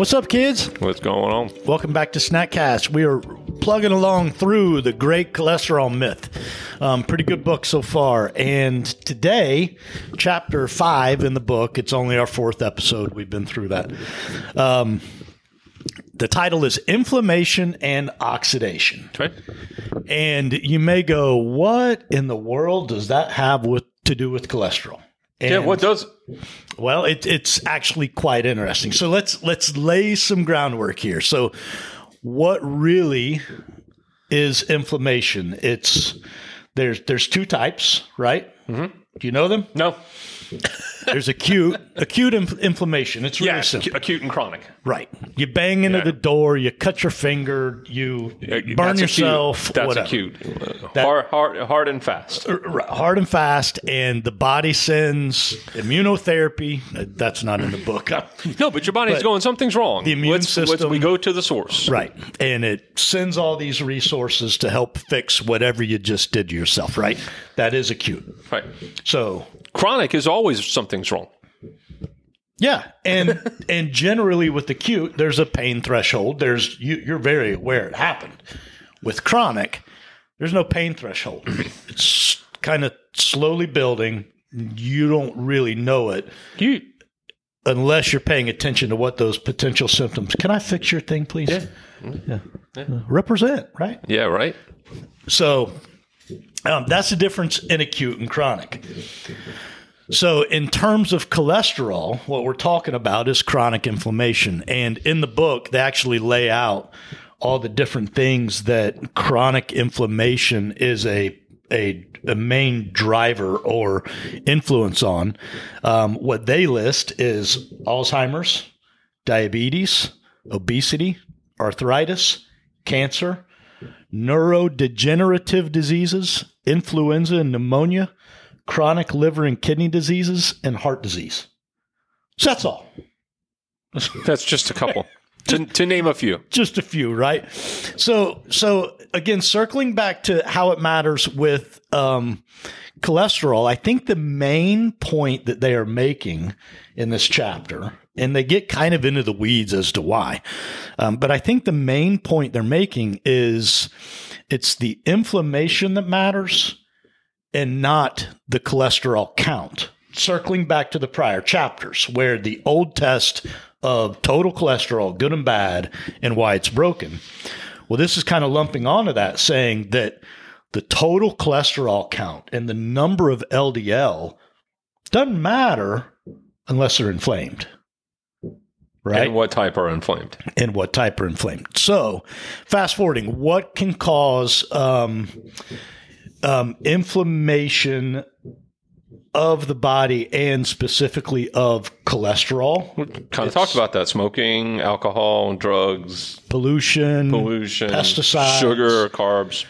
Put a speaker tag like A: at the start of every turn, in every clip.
A: What's up, kids?
B: What's going on?
A: Welcome back to Snackcast. We are plugging along through the great cholesterol myth. Um, pretty good book so far. And today, chapter five in the book, it's only our fourth episode. We've been through that. Um, the title is Inflammation and Oxidation.
B: Okay.
A: And you may go, what in the world does that have with, to do with cholesterol?
B: Yeah, what does
A: well, it, it's actually quite interesting. So let's let's lay some groundwork here. So, what really is inflammation? It's there's there's two types, right? Mm-hmm. Do you know them?
B: no?
A: There's acute acute inf- inflammation. It's really
B: Yeah,
A: simple,
B: acu- acute and chronic.
A: right? You bang into
B: Yeah.
A: the door, you cut your finger, you
B: Uh,
A: burn
B: that's
A: yourself.
B: Acute. That's
A: whatever.
B: acute. Uh, hard, hard, hard and fast.
A: Hard and fast, and the body sends immunotherapy. Uh, That's not in the book.
B: No, but your body's
A: But
B: going. Something's wrong.
A: the immune
B: let's, let's-
A: system-
B: we go to the source.
A: Right. And it sends all these resources to help fix whatever you just did to yourself, right? That is acute.
B: Right.
A: So,
B: Chronic is always something's wrong.
A: yeah. And and generally with acute, there's a pain threshold. There's you, you're very aware it happened. With chronic, there's no pain threshold. It's kind of slowly building. You don't really know it
B: You.
A: unless you're paying attention to what those potential symptoms. Can I fix your thing, please? Yeah. Represent, right?
B: Yeah. Right.
A: So um, that's the difference in acute and chronic. So, in terms of cholesterol, what we're talking about is chronic inflammation. And in the book, they actually lay out all the different things that chronic inflammation is a a, a main driver or influence on. Um, what they list is Alzheimer's, diabetes, obesity, arthritis, cancer, neurodegenerative diseases, influenza and pneumonia, chronic liver and kidney diseases, and heart disease. So that's all.
B: That's just a couple. to, to name a few.
A: Just a few, right? So, so again, circling back to how it matters with um, cholesterol, I think the main point that they are making in this chapter, and they get kind of into the weeds as to why, um, but I think the main point they're making is it's the inflammation that matters and not the cholesterol count. Circling back to the prior chapters where the old test of total cholesterol, good and bad, and why it's broken. Well, this is kind of lumping onto that, saying that the total cholesterol count and the number of LDL doesn't matter unless they're inflamed. Right?
B: And what type are inflamed?
A: and what type are inflamed. So, fast forwarding, what can cause um, um, inflammation of the body and specifically of cholesterol,
B: Kind of talked about that: smoking, alcohol, and drugs,
A: pollution,
B: pollution,
A: Pesticides.
B: sugar, carbs.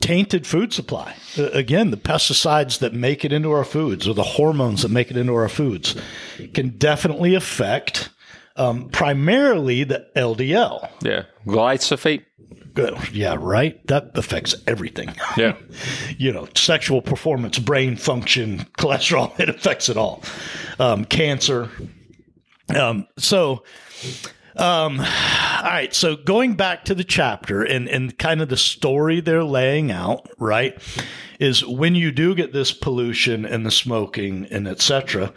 A: tainted food supply. Again, the pesticides that make it into our foods or the hormones that make it into our foods can definitely affect um, primarily the LDL.
B: Yeah, glyphosate.
A: Good. Yeah, right. That affects everything.
B: Yeah,
A: you know, sexual performance, brain function, cholesterol, it affects it all. Um, cancer. Um, so, um, all right. So going back to the chapter and, and kind of the story they're laying out, right, is when you do get this pollution and the smoking and etc.,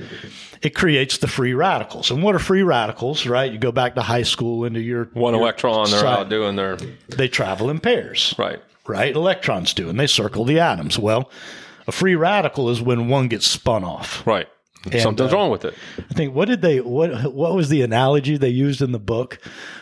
A: it creates the free radicals. And what are free radicals, right? You go back to high school into your
B: one
A: your
B: electron. They're out doing their
A: They travel in pairs
B: right.
A: right? Electrons do, and they circle the atoms. Well, a free radical is when one gets spun off.
B: Right. Something's
A: uh,
B: wrong with it.
A: I think what did they what what was the analogy they used in the book?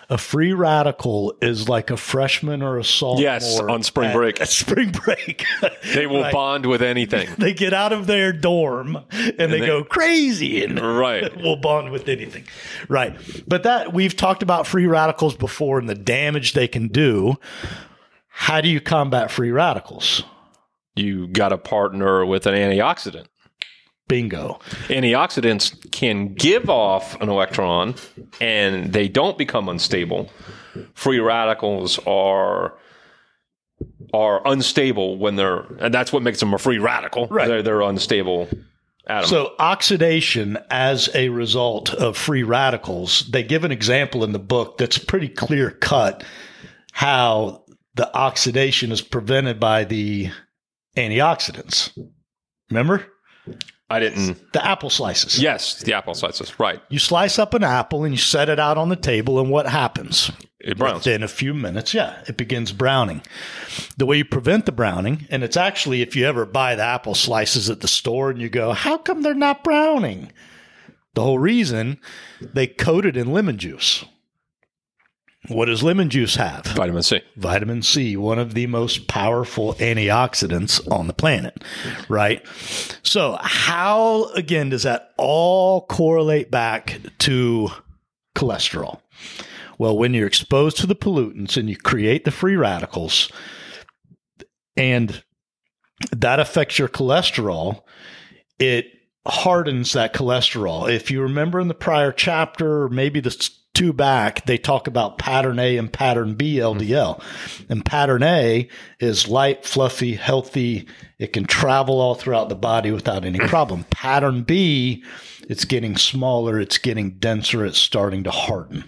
A: A free radical is like a freshman or a sophomore.
B: Yes, on spring
A: at-
B: break.
A: At spring break,
B: They will
A: Right.
B: bond with anything.
A: they get out of their dorm and, they,
B: they-
A: go crazy and
B: Right.
A: will bond with anything. Right. But that we've talked about free radicals before and the damage they can do. How do you combat free radicals?
B: You got to partner with an antioxidant.
A: Bingo.
B: Antioxidants can give off an electron and they don't become unstable. Free radicals are are unstable when they're and that's what makes them a free radical.
A: Right.
B: They're, they're unstable atom.
A: So, oxidation as a result of free radicals, they give an example in the book that's pretty clear cut how the oxidation is prevented by the antioxidants. Remember?
B: I didn't.
A: The apple slices.
B: Yes, the apple slices. Right.
A: You slice up an apple and you set it out on the table, and what happens?
B: It browns.
A: In a few minutes, yeah, it begins browning. The way you prevent the browning, and it's actually if you ever buy the apple slices at the store and you go, how come they're not browning? The whole reason they coat it in lemon juice. What does lemon juice have?
B: Vitamin C.
A: Vitamin C, one of the most powerful antioxidants on the planet, right? So, how again does that all correlate back to cholesterol? Well, when you're exposed to the pollutants and you create the free radicals, and that affects your cholesterol, it hardens that cholesterol. If you remember in the prior chapter, maybe the two back, they talk about pattern A and pattern B LDL. And pattern A is light, fluffy, healthy. It can travel all throughout the body without any problem. pattern B, it's getting smaller, it's getting denser, it's starting to harden,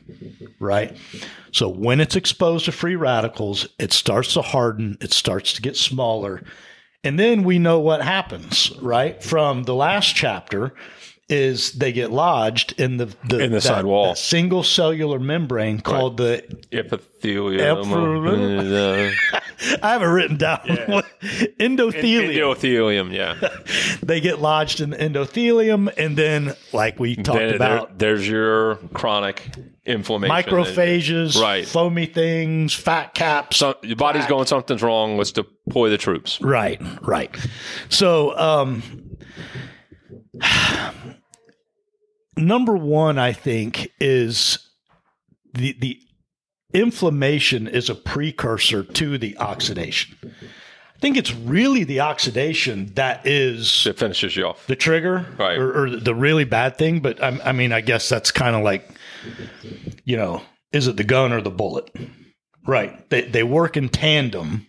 A: right? So when it's exposed to free radicals, it starts to harden, it starts to get smaller. And then we know what happens, right? From the last chapter, is they get lodged in the, the
B: In the
A: that-
B: side wall.
A: that single cellular membrane called the
B: Epithelium.
A: Epithelium. I have it written down endothelium.
B: Endothelium. Yeah.
A: they get lodged in the endothelium, and then like we talked
B: There-
A: about
B: there- there's your chronic inflammation.
A: microphages,
B: Right.
A: foamy things, fat caps.
B: So your body's going something's wrong. Let's deploy the troops.
A: Right, right. So, um, number one, I think, is the the inflammation is a precursor to the oxidation. I think it's really the oxidation that is
B: It finishes you off.
A: the trigger
B: Right.
A: or, or the really bad thing. But I, I mean, I guess that's kind of like, you know, is it the gun or the bullet? Right. They they work in tandem.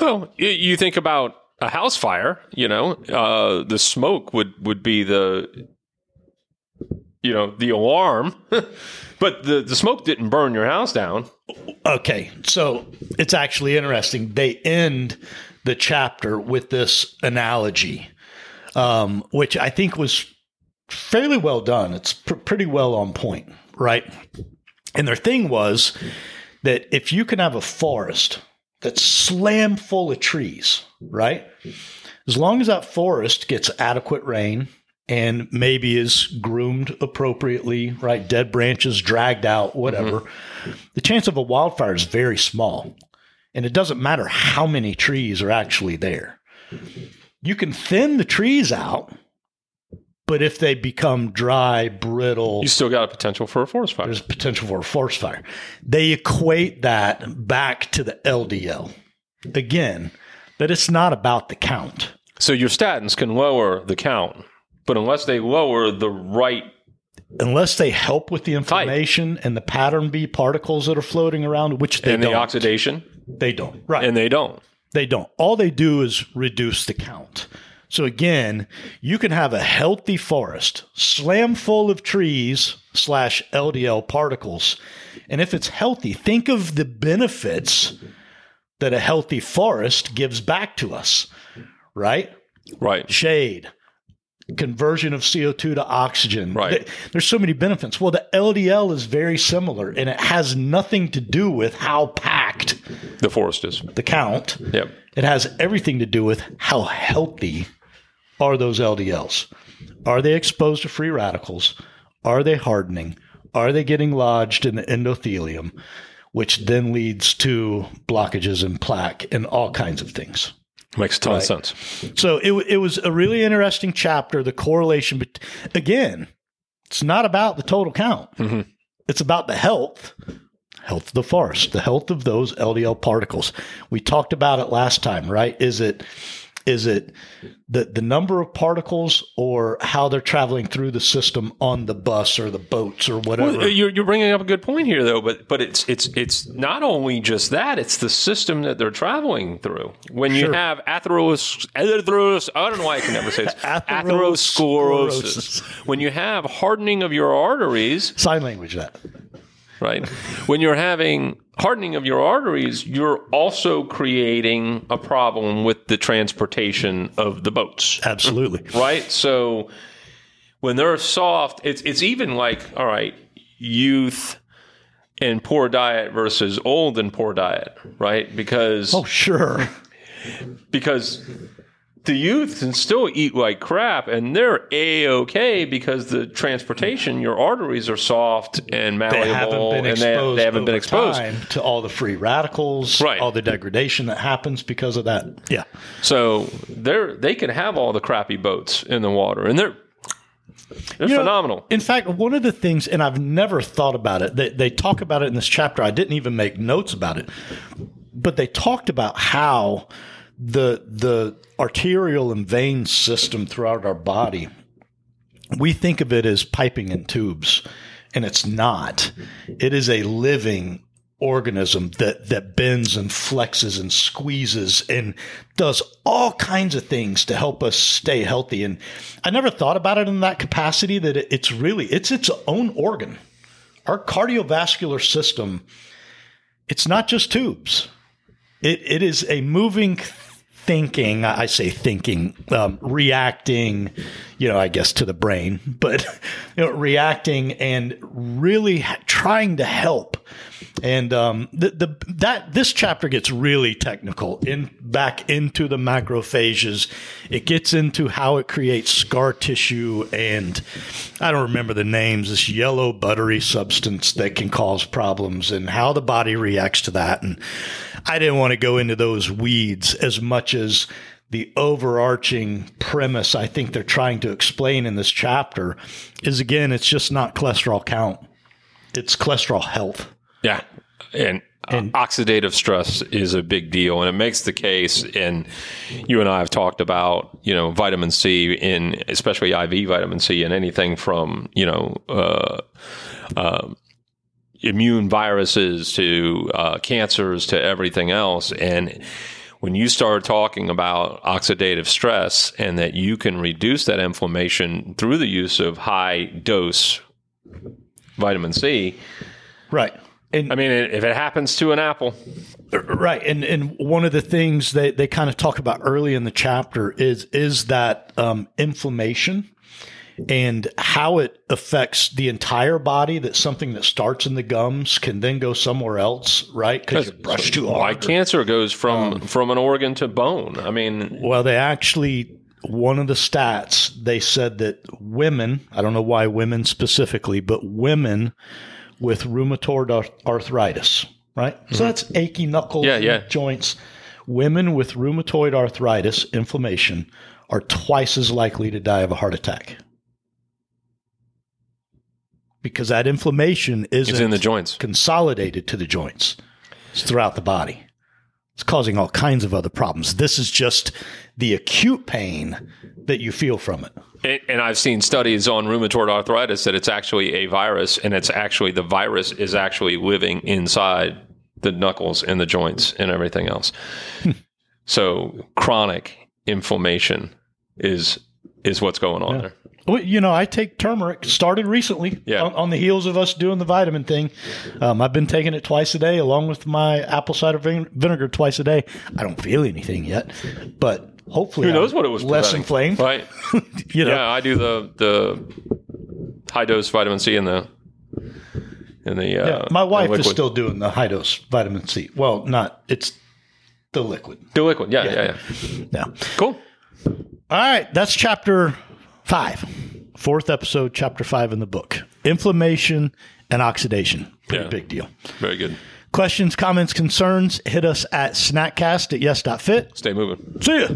B: Well, you, you think about a house fire. You know, uh, the smoke would would be the, you know, the alarm. but the the smoke didn't burn your house down.
A: Okay, so it's actually interesting. They end the chapter with this analogy, um, which I think was fairly well done. It's pr- pretty well on point, right? And their thing was that if you can have a forest that's slam full of trees, right? As long as that forest gets adequate rain and maybe is groomed appropriately, right? Dead branches dragged out, whatever. Mm-hmm. The chance of a wildfire is very small. And it doesn't matter how many trees are actually there. You can thin the trees out, but if they become dry, brittle,
B: You still got a potential for a forest fire.
A: there's potential for a forest fire. They equate that back to the LDL. Again, that it's not about the count.
B: So your statins can lower the count, but unless they lower the right,
A: Unless they help with the inflammation and the pattern B particles that are floating around, which they
B: and
A: don't.
B: the oxidation,
A: they don't. Right.
B: and they don't.
A: They don't. All they do is reduce the count. So again, you can have a healthy forest, slam full of trees slash LDL particles. And if it's healthy, think of the benefits that a healthy forest gives back to us, right?
B: Right.
A: Shade, conversion of CO2 to oxygen.
B: Right.
A: There's so many benefits. Well, the LDL is very similar and it has nothing to do with how packed
B: The forest is.
A: the count.
B: Yep.
A: It has everything to do with how healthy are those LDLs. Are they exposed to free radicals? Are they hardening? Are they getting lodged in the endothelium, which then leads to blockages and plaque and all kinds of things?
B: Makes a ton
A: Right.
B: of sense.
A: So it, it was a really interesting chapter. The correlation, but again, it's not about the total count.
B: Mhm.
A: It's about the health, health of the forest, the health of those LDL particles. We talked about it last time, right? Is it Is it the the number of particles or how they're traveling through the system on the bus or the boats or whatever?
B: Well, you're, you're bringing up a good point here, though. But but it's it's it's not only just that; it's the system that they're traveling through. When you have atheros, atheros, I don't know why I can never say it. atherosclerosis. When you have hardening of your arteries,
A: Sign language that.
B: right? when you're having hardening of your arteries, you're also creating a problem with the transportation of the boats
A: Absolutely.
B: right? So when they're soft, it's it's even like all right, youth and poor diet versus old and poor diet, right? Because
A: Oh, sure.
B: because the youth can still eat like crap and they're a okay because the transportation, your arteries are soft and
A: They
B: malleable
A: haven't been
B: and
A: exposed.
B: they, they haven't been exposed.
A: time to all the free radicals,
B: Right.
A: all the degradation that happens because of that. Yeah.
B: So they're they can have all the crappy boats in the water and they're they're
A: You know,
B: phenomenal.
A: In fact, one of the things, and I've never thought about it, they, they talk about it in this chapter. I didn't even make notes about it, but they talked about how the the arterial and vein system throughout our body, we think of it as piping and tubes, and it's not. It is a living organism that that bends and flexes and squeezes and does all kinds of things to help us stay healthy. And i never thought about it in that capacity that it's really it's its own organ. Our cardiovascular system it's not just tubes. It, it is a moving thinking i say thinking um, reacting you know i guess to the brain but you know reacting and really trying to help and um, the, the that this chapter gets really technical in back into the macrophages. It gets into how it creates scar tissue, and I don't remember the names. This yellow buttery substance that can cause problems, and how the body reacts to that. And I didn't want to go into those weeds as much as the overarching premise I think they're trying to explain in this chapter is again, it's just not cholesterol count; it's cholesterol health.
B: Yeah. And, uh, oxidative stress is a big deal. And it makes the case, and you and I have talked about, you know, vitamin C in, especially IV vitamin C and anything from, you know, uh, uh, immune viruses to uh, cancers to everything else. And when you start talking about oxidative stress and that you can reduce that inflammation through the use of high dose vitamin C,
A: Right. And
B: I mean, if it happens to an apple,
A: Right, and and one of the things they they kind of talk about early in the chapter is is that um, inflammation and how it affects the entire body. That something that starts in the gums can then go somewhere else, right? Because you brush too
B: why
A: hard.
B: cancer goes from um, from an organ to bone. I mean,
A: Well, they actually one of the stats they said that women, I don't know why women specifically, but women with rheumatoid arthritis, right? So mm-hmm. that's achy knuckles,
B: Yeah, yeah.
A: joints. Women with rheumatoid arthritis, inflammation, are twice as likely to die of a heart attack. Because that inflammation isn't
B: in the joints.
A: consolidated to the joints. It's throughout the body. It's causing all kinds of other problems. This is just the acute pain that you feel from it.
B: And, and I've seen studies on rheumatoid arthritis that it's actually a virus, and it's actually the virus is actually living inside the knuckles and the joints and everything else. so chronic inflammation is is what's going on there.
A: Well, you know, I take turmeric. Started recently
B: Yeah.
A: on, on the heels of us doing the vitamin thing. Um, I've been taking it twice a day, along with my apple cider vin- vinegar twice a day. I don't feel anything yet, but hopefully,
B: Who knows
A: I'm
B: what it was
A: less
B: preventing,
A: inflamed.
B: right?
A: You know,
B: Yeah, I do the the high dose vitamin C in the in the uh,
A: my wife is still doing the high dose vitamin C. Well, not it's the liquid.
B: the liquid. Yeah, yeah, yeah.
A: Yeah.
B: Cool.
A: All right, that's chapter five, fourth episode, chapter five in the book. Inflammation and oxidation. Pretty
B: Yeah.
A: big deal.
B: Very good.
A: Questions, comments, concerns, hit us at snackcast at yes.fit.
B: Stay moving.
A: See ya.